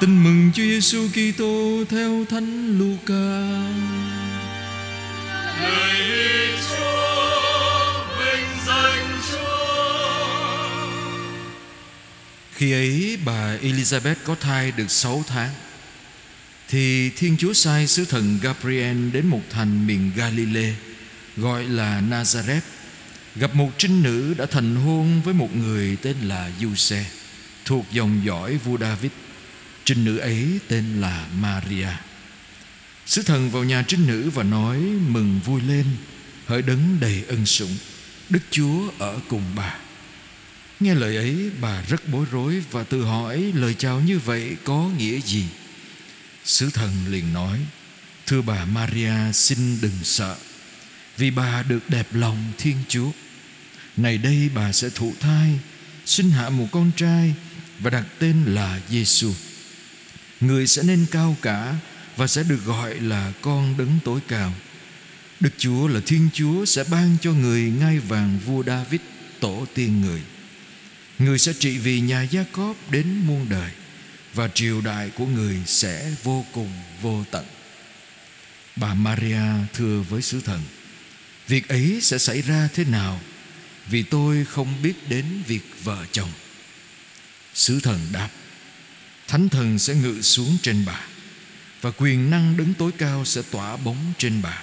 Tin mừng Chúa Giêsu Kitô theo Thánh Luca. Lạy Chúa, vinh danh Chúa. Khi ấy bà Elizabeth có thai được 6 tháng thì Thiên Chúa sai sứ thần Gabriel đến một thành miền Galilee gọi là Nazareth gặp một trinh nữ đã thành hôn với một người tên là Giuse thuộc dòng dõi vua David. Trinh nữ ấy tên là Maria. Sứ thần vào nhà trinh nữ và nói, mừng vui lên, hỡi đấng đầy ân sủng, Đức Chúa ở cùng bà. Nghe lời ấy, bà rất bối rối và tự hỏi, lời chào như vậy có nghĩa gì? Sứ thần liền nói, Thưa bà Maria, xin đừng sợ Vì bà được đẹp lòng Thiên Chúa Này đây bà sẽ thụ thai, Sinh hạ một con trai Và đặt tên là Giêsu. Người sẽ nên cao cả Và sẽ được gọi là con đấng tối cao Đức Chúa là Thiên Chúa Sẽ ban cho người ngai vàng vua David Tổ tiên người Người sẽ trị vì nhà Gia Cóp đến muôn đời và triều đại của người sẽ vô cùng vô tận. Bà Maria thưa với sứ thần, việc ấy sẽ xảy ra thế nào? Vì tôi không biết đến việc vợ chồng. Sứ thần đáp, Thánh thần sẽ ngự xuống trên bà và quyền năng đứng tối cao sẽ tỏa bóng trên bà.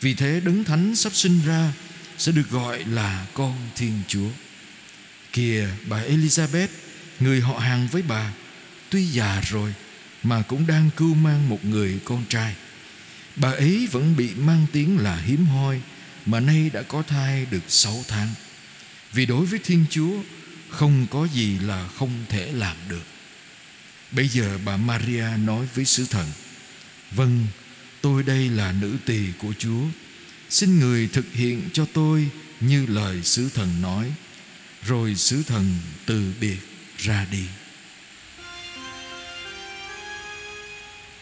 Vì thế đấng thánh sắp sinh ra sẽ được gọi là con Thiên Chúa. Kìa bà Elizabeth, người họ hàng với bà, tuy già rồi mà cũng đang cưu mang một người con trai. Bà ấy vẫn bị mang tiếng là hiếm hoi mà nay đã có thai được sáu tháng. Vì đối với Thiên Chúa không có gì là không thể làm được. Bây giờ bà Maria nói với sứ thần: "Vâng, tôi đây là nữ tỳ của Chúa. Xin người thực hiện cho tôi như lời sứ thần nói." Rồi sứ thần từ biệt ra đi.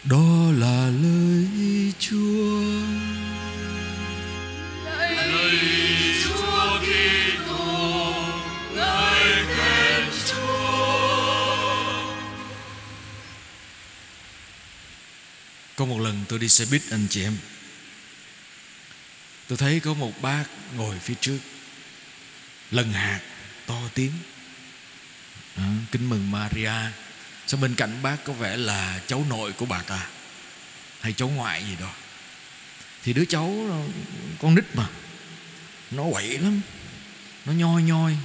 Đó là lời Chúa Có một lần tôi đi xe buýt anh chị em. Tôi thấy có một bác ngồi phía trước Lần hạt to tiếng. À, Kính mừng Maria. Sao bên cạnh bác có vẻ là cháu nội của bà ta? Hay cháu ngoại gì đó? Thì đứa cháu con nít mà. Nó quậy lắm. Nó nhoi nhoi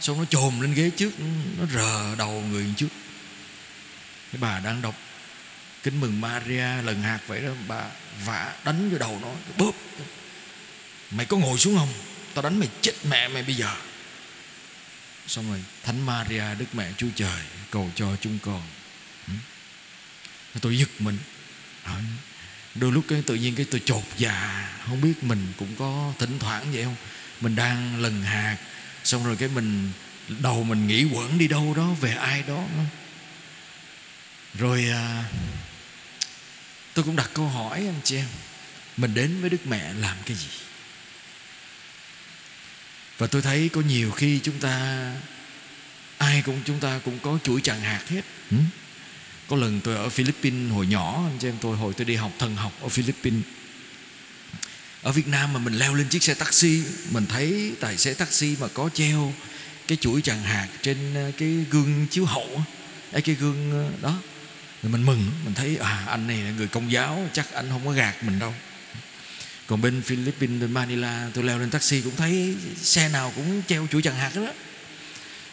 Xong nó chồm lên ghế trước Nó rờ đầu người trước Cái bà đang đọc. Kính mừng Maria lần hạt vậy đó Bà vả đánh vô đầu nó Bóp. Mày có ngồi xuống không? Tao đánh mày chết mẹ mày bây giờ. Xong rồi Thánh Maria Đức Mẹ Chúa Trời Cầu cho chúng con. Ừ. Tôi giật mình. Ờ. Đôi lúc cái tự nhiên cái tôi chột dạ Không biết mình cũng có thỉnh thoảng vậy không? Mình đang lần hạt Xong rồi cái mình Đầu mình nghĩ quẩn đi đâu đó Về ai đó. Rồi à, Tôi cũng đặt câu hỏi anh chị em Mình đến với Đức Mẹ làm cái gì Và tôi thấy có nhiều khi chúng ta Ai cũng chúng ta cũng có chuỗi chẳng hạt hết ừ? Có lần tôi ở Philippines hồi nhỏ Anh chị em tôi hồi tôi đi học thần học ở Philippines Ở Việt Nam mà mình leo lên chiếc xe taxi Mình thấy tài xế taxi mà có treo Cái chuỗi chẳng hạt trên ờ, cái gương chiếu hậu. Ấy, Cái gương ờ, đó rồi mình mừng, Mình thấy à anh này là người công giáo, Chắc anh không có gạt mình đâu. Còn bên Philippines, bên Manila, Tôi leo lên taxi cũng thấy Xe nào cũng treo chuỗi chẳng hạt đó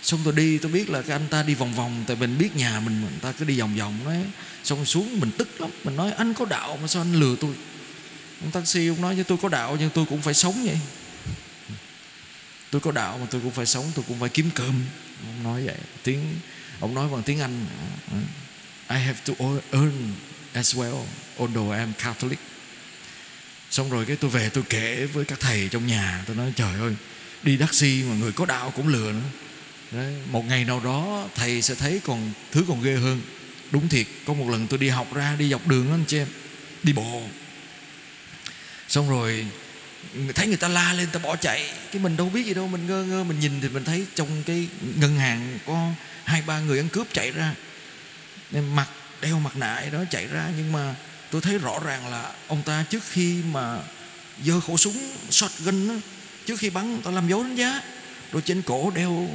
Xong tôi đi, tôi biết là cái anh ta đi vòng vòng, Tại mình biết nhà mình Người ta cứ đi vòng vòng nói Xong xuống mình tức lắm, Mình nói, anh có đạo mà sao anh lừa tôi? Ông taxi ông nói với tôi có đạo Nhưng tôi cũng phải sống vậy. Tôi có đạo mà tôi cũng phải sống, Tôi cũng phải kiếm cơm. Ông nói vậy, tiếng, Ông nói bằng tiếng Anh. I have to earn as well Although I'm Catholic. Xong rồi cái tôi về tôi kể với các thầy trong nhà Tôi nói trời ơi Đi taxi mà người có đạo cũng lừa nữa. Đấy, Một ngày nào đó thầy sẽ thấy còn thứ còn ghê hơn. Đúng thiệt Có một lần tôi đi học ra đi dọc đường đó anh chị em Đi bộ. Xong rồi thấy người ta la lên ta bỏ chạy. Cái mình đâu biết gì đâu mình ngơ ngơ mình nhìn thì mình thấy trong cái ngân hàng có hai ba người ăn cướp chạy ra nên mặt đeo mặt nạ đó chạy ra nhưng mà tôi thấy rõ ràng là ông ta trước khi mà giơ khẩu súng shotgun đó, trước khi bắn ta làm dấu đánh giá. Rồi trên cổ đeo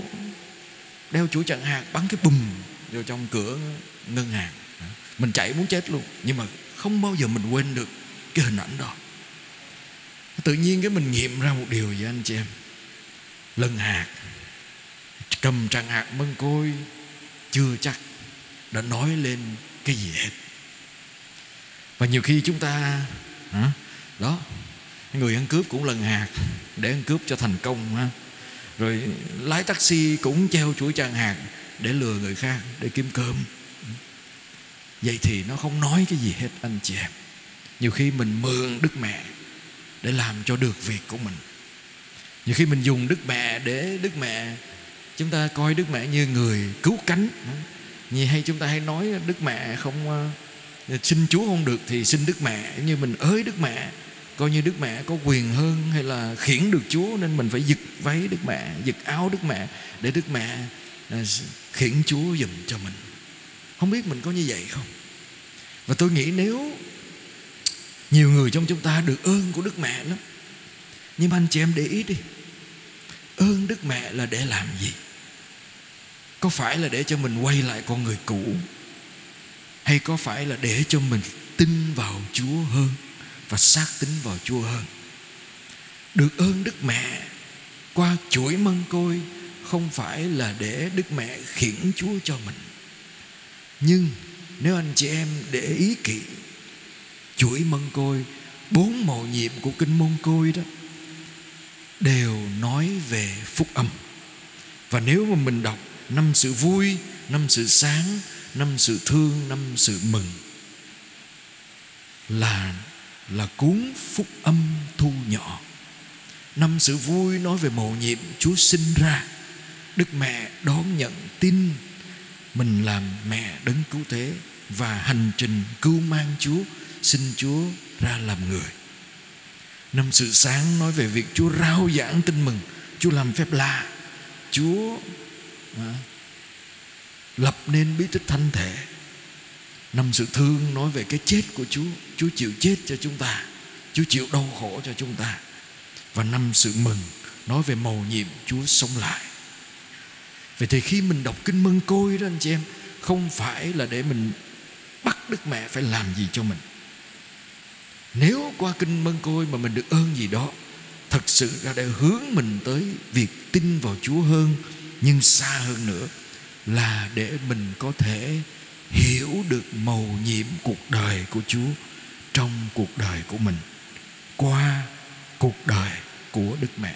đeo chuỗi chặn hạt bắn cái bùm vô trong cửa ngân hàng. Mình chạy muốn chết luôn nhưng mà không bao giờ mình quên được cái hình ảnh đó. Tự nhiên cái mình nghiệm ra một điều vậy anh chị em. Lần hạt cầm tràng hạt mân côi chưa chắc đã nói lên cái gì hết. Và nhiều khi chúng ta hả, đó người ăn cướp cũng lần hạt để ăn cướp cho thành công ha? Rồi lái taxi cũng treo chuỗi trang hạt để lừa người khác để kiếm cơm. Vậy thì nó không nói cái gì hết anh chị em. Nhiều khi mình mượn đức mẹ để làm cho được việc của mình. Nhiều khi mình dùng đức mẹ để đức mẹ chúng ta coi đức mẹ như người cứu cánh như hay chúng ta hay nói đức mẹ không ờ, xin chúa không được thì xin đức mẹ. Như mình ới đức mẹ, coi như đức mẹ có quyền hơn hay là khiển được chúa nên mình phải giật váy đức mẹ, giật áo đức mẹ để đức mẹ ờ, khiển chúa giùm cho mình. Không biết mình có như vậy không? Và tôi nghĩ nếu nhiều người trong chúng ta được ơn của đức mẹ lắm, nhưng mà anh chị em để ý đi, ơn đức mẹ là để làm gì? Có phải là để cho mình quay lại con người cũ? Hay có phải là để cho mình tin vào chúa hơn và xác tín vào chúa hơn? Được ơn đức mẹ qua chuỗi mân côi không phải là để đức mẹ khiển chúa cho mình. Nhưng nếu anh chị em để ý kỹ, chuỗi mân côi, bốn màu nhiệm của kinh môn côi đó, đều nói về phúc âm. Và nếu mà mình đọc năm sự vui, năm sự sáng, năm sự thương, năm sự mừng. Là là cuốn phúc âm thu nhỏ. Năm sự vui nói về mầu nhiệm chúa sinh ra. Đức mẹ đón nhận tin mình làm mẹ đấng cứu thế và hành trình cứu mang chúa, xin chúa ra làm người. Năm sự sáng nói về việc chúa rao giảng tin mừng, chúa làm phép lạ chúa lập nên bí tích thanh thể. Năm sự thương nói về cái chết của chúa. Chúa chịu chết cho chúng ta. Chúa chịu đau khổ cho chúng ta. Và năm sự mừng nói về mầu nhiệm chúa sống lại. Vậy thì khi mình đọc kinh mân côi đó, anh chị em, không phải là để mình bắt đức mẹ phải làm gì cho mình. Nếu qua kinh mân côi mà mình được ơn gì đó, thật sự ra để hướng mình tới việc tin vào chúa hơn nhưng xa hơn nữa là để mình có thể hiểu được màu nhiệm cuộc đời của chúa trong cuộc đời của mình, qua cuộc đời của đức mẹ.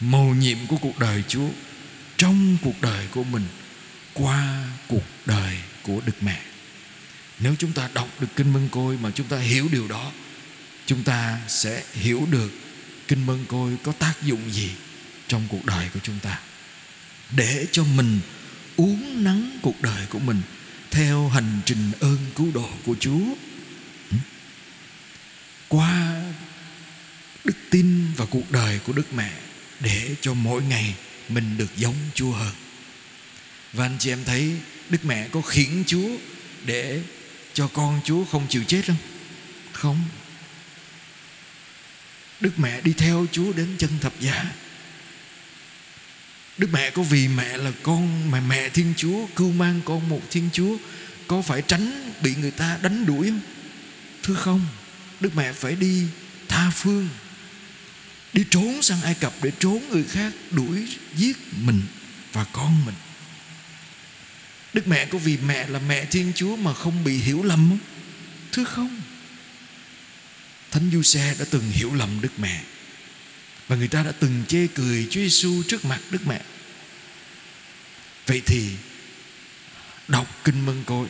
Màu nhiệm của cuộc đời chúa trong cuộc đời của mình, qua cuộc đời của đức mẹ. Nếu chúng ta đọc được kinh mân côi mà chúng ta hiểu điều đó, chúng ta sẽ hiểu được kinh mân côi có tác dụng gì trong cuộc đời của chúng ta để cho mình uống nắng cuộc đời của mình theo hành trình ơn cứu độ của Chúa ừ. qua đức tin và cuộc đời của Đức Mẹ để cho mỗi ngày mình được giống Chúa hơn. Và anh chị em thấy Đức Mẹ có khiển Chúa để cho con Chúa không chịu chết không? Không. Đức Mẹ đi theo Chúa đến chân thập giá. Đức Mẹ có vì mẹ là con mà mẹ Thiên Chúa cưu mang con một Thiên Chúa, có phải tránh bị người ta đánh đuổi không? Thưa không. Đức Mẹ phải đi tha phương, đi trốn sang Ai Cập để trốn người khác đuổi giết mình và con mình. Đức mẹ có vì mẹ là mẹ Thiên Chúa mà không bị hiểu lầm không? Thưa không. Thánh Du Xe đã từng hiểu lầm Đức mẹ và người ta đã từng chê cười Chúa Giêsu trước mặt Đức mẹ. Vậy thì, đọc kinh mân côi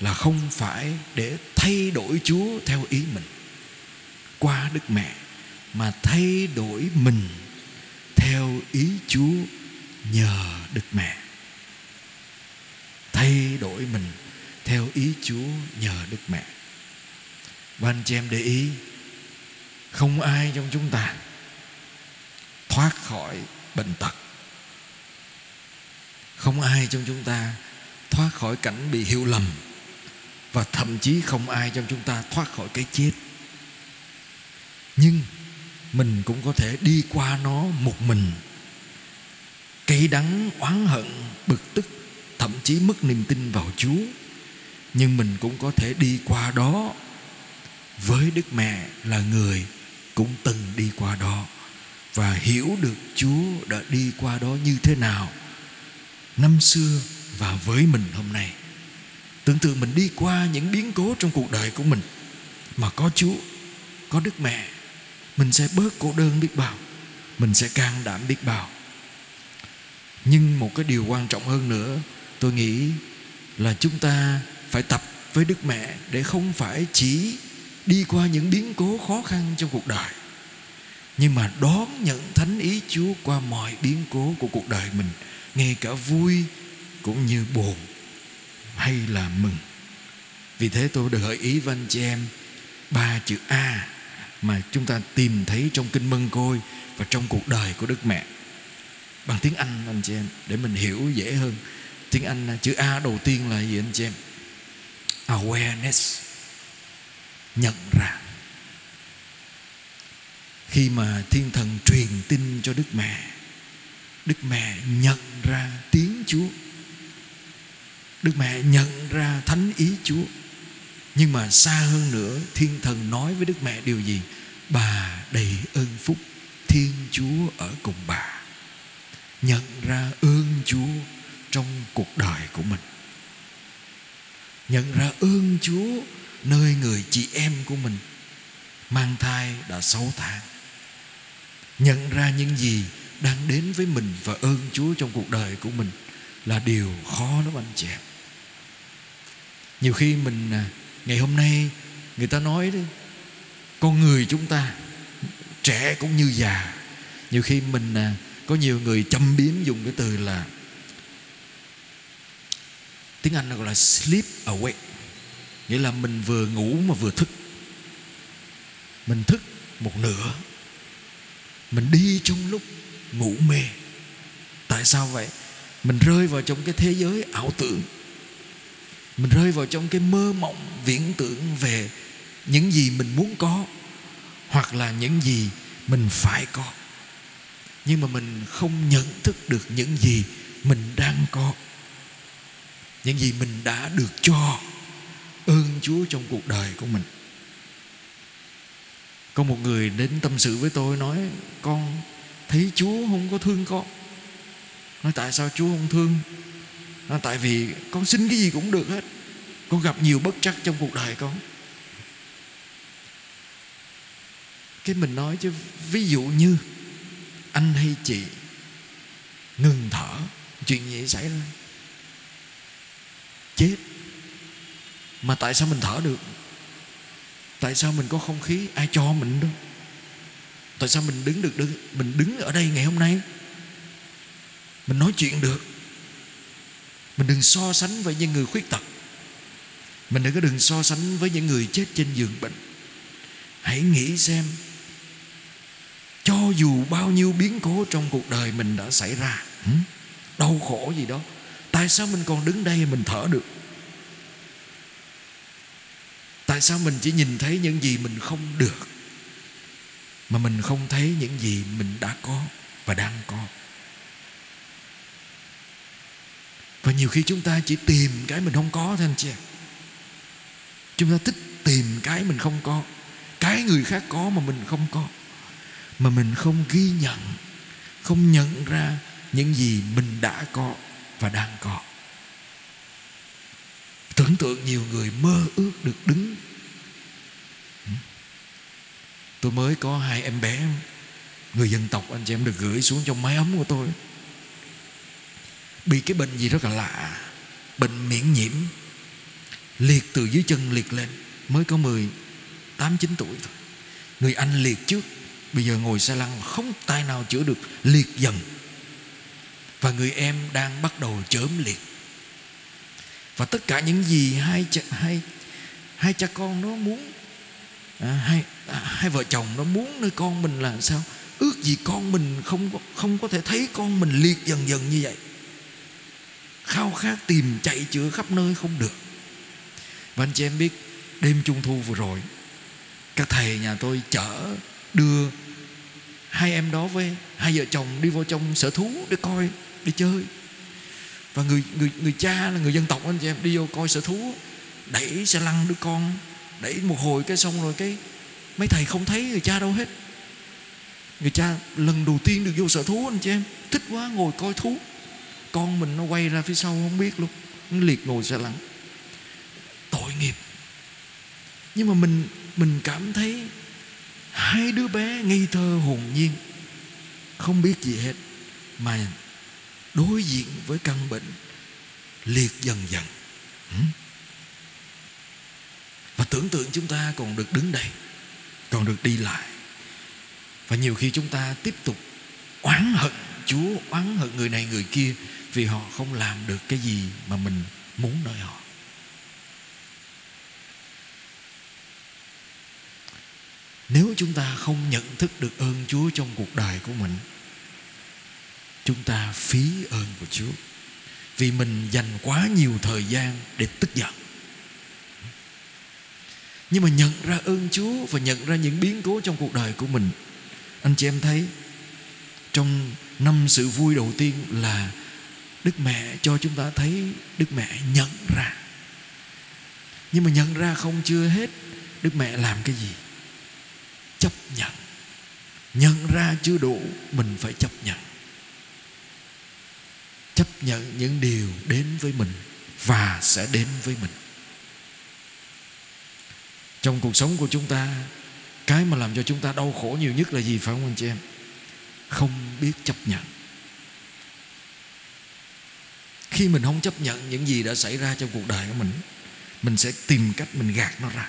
là không phải để thay đổi Chúa theo ý mình qua Đức mẹ, mà thay đổi mình theo ý Chúa nhờ Đức Mẹ. Thay đổi mình theo ý Chúa nhờ Đức Mẹ. Và anh chị em để ý, không ai trong chúng ta thoát khỏi bệnh tật. Không ai trong chúng ta thoát khỏi cảnh bị hiểu lầm, và thậm chí không ai trong chúng ta thoát khỏi cái chết. Nhưng mình cũng có thể đi qua nó một mình. Cay đắng oán hận bực tức thậm chí mất niềm tin vào chúa. Nhưng mình cũng có thể đi qua đó. Với đức mẹ là người cũng từng đi qua đó và hiểu được chúa đã đi qua đó như thế nào năm xưa và với mình hôm nay. Tưởng tượng mình đi qua những biến cố trong cuộc đời của mình mà có chúa, có đức mẹ, mình sẽ bớt cô đơn biết bao, mình sẽ can đảm biết bao. Nhưng một cái điều quan trọng hơn nữa, tôi nghĩ là chúng ta phải tập với đức mẹ để không phải chỉ đi qua những biến cố khó khăn trong cuộc đời nhưng mà đón nhận thánh ý chúa qua mọi biến cố của cuộc đời mình, ngay cả vui cũng như buồn hay là mừng. Vì thế tôi được gợi ý với anh chị em ba chữ a mà chúng ta tìm thấy trong kinh mân côi và trong cuộc đời của đức mẹ. Bằng tiếng anh anh chị em, để mình hiểu dễ hơn. Tiếng anh, chữ a đầu tiên là gì, anh chị em? Awareness, nhận ra khi mà thiên thần truyền tin cho đức mẹ đức mẹ nhận ra tiếng chúa. Đức mẹ nhận ra thánh ý chúa. Nhưng mà xa hơn nữa, thiên thần nói với đức mẹ điều gì? Bà đầy ơn phúc, thiên chúa ở cùng bà. Nhận ra ơn chúa trong cuộc đời của mình. Nhận ra ơn chúa nơi người chị em của mình. Mang thai đã 6 tháng nhận ra những gì đang đến với mình và ơn Chúa trong cuộc đời của mình là điều khó lắm anh chị em. Nhiều khi mình à, ngày hôm nay người ta nói đấy, con người chúng ta, trẻ cũng như già. Nhiều khi mình à, có nhiều người châm biếm dùng cái từ là, tiếng Anh gọi là sleep awake nghĩa là mình vừa ngủ mà vừa thức. Mình thức một nửa mình đi trong lúc ngủ mê. Tại sao vậy? Mình rơi vào trong cái thế giới ảo tưởng. Mình rơi vào trong cái mơ mộng viễn tưởng về những gì mình muốn có, hoặc là những gì mình phải có. Nhưng mà mình không nhận thức được những gì mình đang có. Những gì mình đã được cho ơn chúa trong cuộc đời của mình có một người đến tâm sự với tôi nói, con, thấy chúa không có thương con. Nói, tại sao chúa không thương? Nói, tại vì con xin cái gì cũng được hết. Con gặp nhiều bất trắc trong cuộc đời con. Cái mình nói chứ, ví dụ như anh hay chị ngừng thở, chuyện gì xảy ra? Chết. Mà tại sao mình thở được? Tại sao mình có không khí? Ai cho mình đâu tại sao mình đứng được, đứng, mình đứng ở đây ngày hôm nay? Mình nói chuyện được. Mình đừng so sánh với những người khuyết tật. Mình đừng có đừng so sánh với những người chết trên giường bệnh. Hãy nghĩ xem, cho dù bao nhiêu biến cố trong cuộc đời mình đã xảy ra đau khổ gì đó. Tại sao mình còn đứng đây mình thở được? Tại sao mình chỉ nhìn thấy những gì mình không được, mà mình không thấy những gì mình đã có và đang có? Và nhiều khi chúng ta chỉ tìm cái mình không có thôi anh chị chúng ta thích tìm cái mình không có, cái người khác có mà mình không có, mà mình không ghi nhận, không nhận ra những gì mình đã có và đang có tưởng tượng nhiều người mơ ước được đứng. Tôi mới có hai em bé. Người dân tộc anh chị em được gửi xuống trong mái ấm của tôi. Bị cái bệnh gì rất là lạ. Bệnh miễn nhiễm. Liệt từ dưới chân liệt lên. Mới có 10 8 9 tuổi thôi. Người anh liệt trước. Bây giờ ngồi xe lăn không tay nào chữa được. Liệt dần. Và người em đang bắt đầu chớm liệt và tất cả những gì hai cha, hai hai cha con nó muốn à, hai à, hai vợ chồng nó muốn nơi con mình là sao? Ước gì con mình không có, không có thể thấy con mình liệt dần dần như vậy. Khao khát tìm chạy chữa khắp nơi không được. Và anh chị em biết đêm trung thu vừa rồi các thầy nhà tôi chở đưa hai em đó với hai vợ chồng đi vào trong sở thú để coi đi chơi và người người người cha là người dân tộc anh chị em, đi vô coi sở thú, đẩy xe lăn đứa con, đẩy một hồi cái xong rồi cái mấy thầy không thấy người cha đâu hết. Người cha lần đầu tiên được vô sở thú anh chị em, thích quá ngồi coi thú. Con mình nó quay ra phía sau không biết luôn, nó liệt ngồi xe lăn. Tội nghiệp. Nhưng mà mình mình cảm thấy hai đứa bé ngây thơ hồn nhiên, không biết gì hết. Mà đối diện với căn bệnh, liệt dần dần. Ừ. Và tưởng tượng chúng ta còn được đứng đây, còn được đi lại. Và nhiều khi chúng ta tiếp tục oán hận Chúa, oán hận người này, người kia, vì họ không làm được cái gì mà mình muốn nơi họ. Nếu chúng ta không nhận thức được ơn Chúa trong cuộc đời của mình chúng ta phí ơn của Chúa. Vì mình dành quá nhiều thời gian để tức giận. Nhưng mà nhận ra ơn Chúa và nhận ra những biến cố trong cuộc đời của mình, anh chị em thấy, trong năm sự vui đầu tiên là Đức mẹ cho chúng ta thấy Đức mẹ nhận ra. Nhưng mà nhận ra không chưa hết, Đức mẹ làm cái gì? Chấp nhận. Nhận ra chưa đủ, Mình phải chấp nhận. Chấp nhận những điều đến với mình Và sẽ đến với mình. Trong cuộc sống của chúng ta, Cái mà làm cho chúng ta đau khổ nhiều nhất là gì phải không anh chị em? Không biết chấp nhận. Khi mình không chấp nhận những gì đã xảy ra trong cuộc đời của mình mình sẽ tìm cách mình gạt nó ra.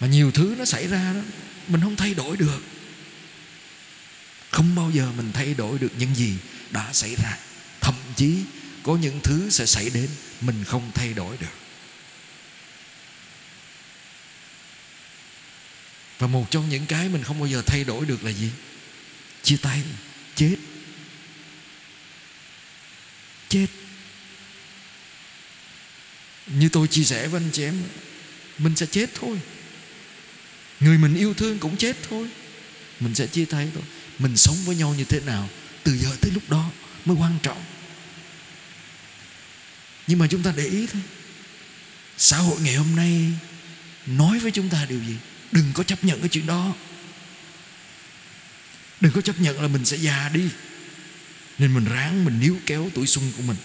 Mà nhiều thứ nó xảy ra đó, mình không thay đổi được không bao giờ mình thay đổi được những gì đã xảy ra. Thậm chí có những thứ sẽ xảy đến mình không thay đổi được. Và một trong những cái mình không bao giờ thay đổi được là gì? Chia tay. Chết. Chết. Như tôi chia sẻ với anh chị em, mình sẽ chết thôi. Người mình yêu thương cũng chết thôi. Mình sẽ chia tay thôi mình sống với nhau như thế nào, từ giờ tới lúc đó mới quan trọng. Nhưng mà chúng ta để ý thôi. Xã hội ngày hôm nay nói với chúng ta điều gì? Đừng có chấp nhận cái chuyện đó. Đừng có chấp nhận là mình sẽ già đi. Nên mình ráng, mình níu kéo tuổi xuân của mình.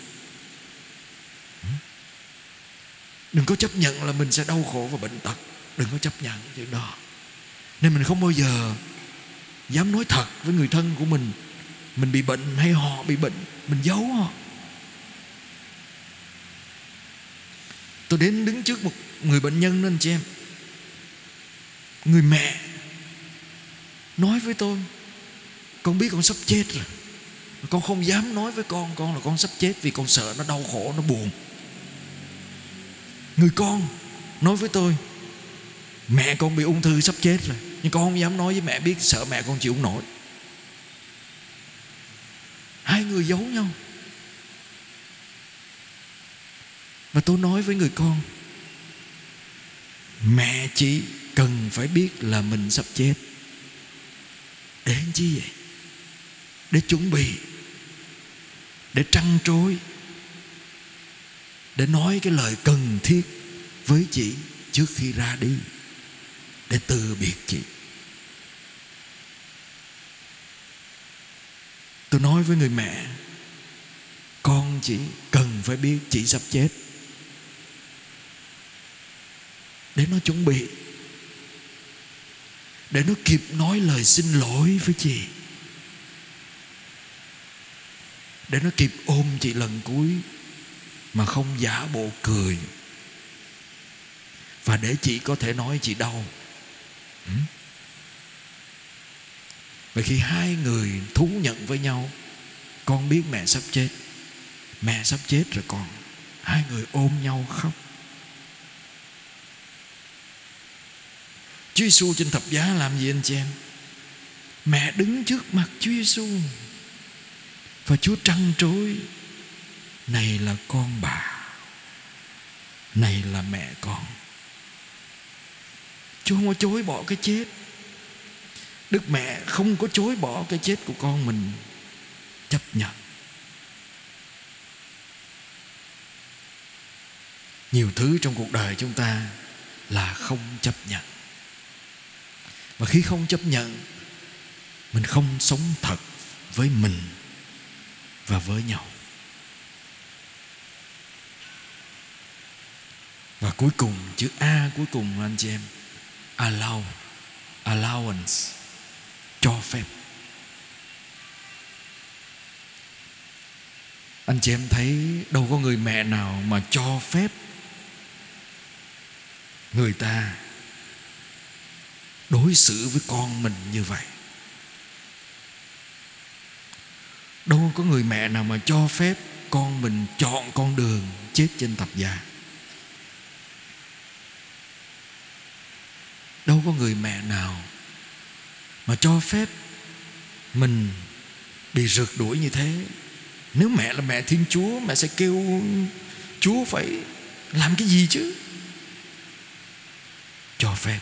Đừng có chấp nhận là mình sẽ đau khổ và bệnh tật. Đừng có chấp nhận chuyện đó. Nên mình không bao giờ Dám nói thật với người thân của mình. Mình bị bệnh hay họ bị bệnh, Mình giấu họ. Tôi đến đứng trước một người bệnh nhân nên chị em. Người mẹ Nói với tôi, Con biết con sắp chết rồi. Con không dám nói với con con là con sắp chết vì con sợ nó đau khổ, nó buồn. Người con nói với tôi, mẹ con bị ung thư sắp chết rồi nhưng con không dám nói với mẹ biết, sợ mẹ con chịu không nổi. Hai người giấu nhau. Và tôi nói với người con, mẹ chỉ cần phải biết là mình sắp chết. Để làm chi vậy? Để chuẩn bị, để trăn trối, để nói cái lời cần thiết với chị trước khi ra đi, để từ biệt chị. Tôi nói với người mẹ, con chỉ cần phải biết chị sắp chết để nó chuẩn bị, để nó kịp nói lời xin lỗi với chị, để nó kịp ôm chị lần cuối mà không giả bộ cười và để chị có thể nói chị đau ừ? Và khi hai người thú nhận với nhau, Con biết mẹ sắp chết. Mẹ sắp chết rồi con Hai người ôm nhau khóc. Chúa Giêsu trên thập giá làm gì anh chị em? Mẹ đứng trước mặt Chúa Giêsu và Chúa trăn trối, Này là con bà, này là mẹ con. Chúa không có chối bỏ cái chết đức mẹ không có chối bỏ cái chết của con mình, chấp nhận. Nhiều thứ trong cuộc đời chúng ta là không chấp nhận. Và khi không chấp nhận, mình không sống thật với mình và với nhau. Và cuối cùng, chữ a cuối cùng, anh chị em, allow, allowance cho phép. Anh chị em thấy đâu có người mẹ nào mà cho phép người ta đối xử với con mình như vậy. Đâu có người mẹ nào mà cho phép con mình chọn con đường chết trên thập giá đâu có người mẹ nào mà cho phép mình bị rượt đuổi như thế. Nếu mẹ là mẹ thiên chúa, mẹ sẽ kêu chúa phải làm cái gì chứ? Cho phép.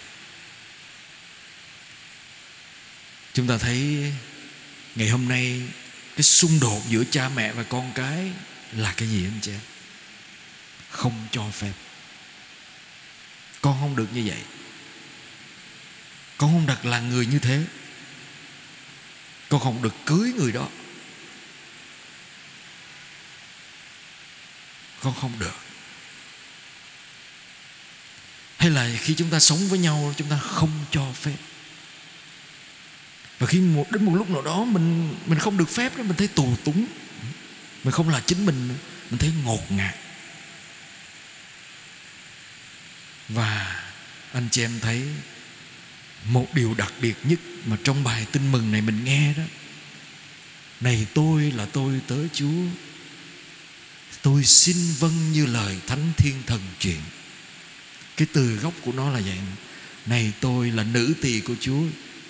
Chúng ta thấy ngày hôm nay cái xung đột giữa cha mẹ và con cái là cái gì anh chị? Em không cho phép. Con không được như vậy. Con không được là người như thế con không được cưới người đó. Con không được. Hay là khi chúng ta sống với nhau, chúng ta không cho phép. Và khi một, đến một lúc nào đó, mình mình không được phép đó, mình thấy tù túng. Mình không là chính mình mình thấy ngột ngạt. Và anh chị em thấy một điều đặc biệt nhất mà trong bài tin mừng này mình nghe đó. Này tôi là tôi tới chúa. Tôi xin vâng như lời thánh thiên thần chuyện cái từ gốc của nó là vậy. Này tôi là nữ tỳ của chúa.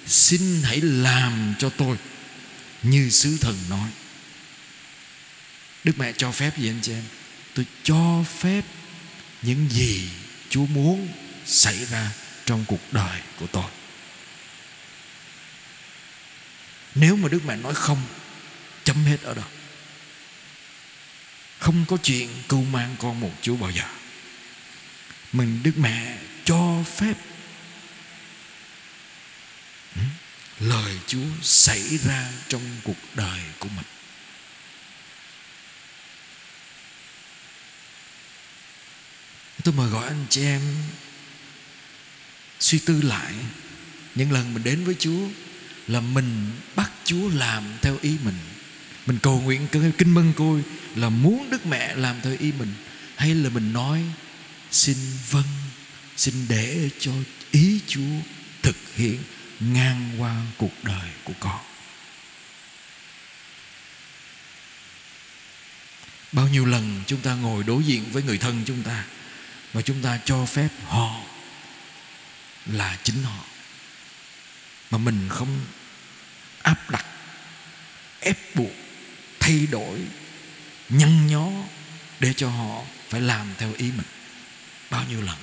Xin hãy làm cho tôi như sứ thần nói. Đức mẹ cho phép gì anh chị em? Tôi cho phép những gì chúa muốn xảy ra trong cuộc đời của tôi. Nếu mà đức mẹ nói không, chấm hết ở đó không có chuyện cưu mang con một chúa bao giờ. Mình đức mẹ cho phép ừ, lời chúa xảy ra trong cuộc đời của mình. Tôi mời gọi anh chị em suy tư lại. Những lần mình đến với chúa là mình bắt chúa làm theo ý mình. Mình cầu nguyện kinh mân côi là muốn đức mẹ làm theo ý mình, hay là mình nói, xin vâng xin để cho ý chúa thực hiện ngang qua cuộc đời của con. Bao nhiêu lần chúng ta ngồi đối diện với người thân chúng ta và chúng ta cho phép họ là chính họ. Mà mình không áp đặt, ép buộc, thay đổi, nhăn nhó để cho họ phải làm theo ý mình. Bao nhiêu lần?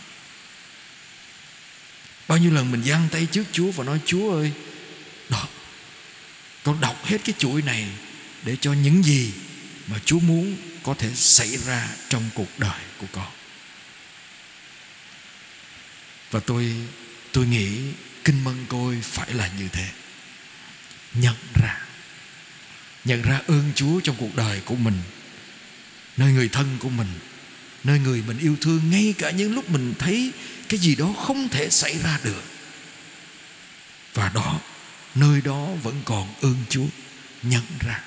Bao nhiêu lần mình giang tay trước chúa và nói, chúa ơi, đó, con đọc hết cái chuỗi này để cho những gì mà chúa muốn có thể xảy ra trong cuộc đời của con. Và tôi tôi nghĩ kinh mân côi phải là như thế. Nhận ra. Nhận ra ơn chúa trong cuộc đời của mình, nơi người thân của mình, nơi người mình yêu thương, ngay cả những lúc mình thấy cái gì đó không thể xảy ra được. Và đó, nơi đó vẫn còn ơn chúa. Nhận ra.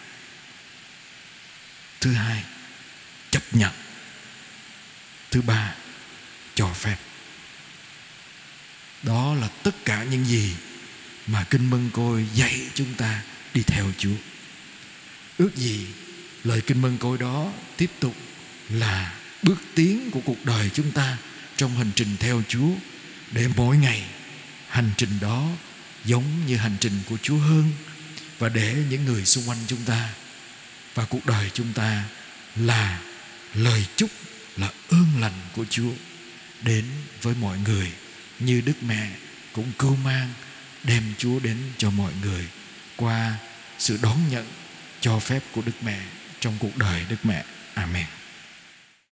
Thứ hai, chấp nhận. Thứ ba, cho phép đó là tất cả những gì mà kinh mân côi dạy chúng ta đi theo chúa. Ước gì lời kinh mân côi đó tiếp tục là bước tiến của cuộc đời chúng ta trong hành trình theo chúa, để mỗi ngày hành trình đó giống như hành trình của chúa hơn, và để những người xung quanh chúng ta và cuộc đời chúng ta là lời chúc, là ơn lành của chúa đến với mọi người như Đức Mẹ cũng cưu mang, đem Chúa đến cho mọi người qua sự đón nhận cho phép của Đức Mẹ trong cuộc đời Đức Mẹ. Amen.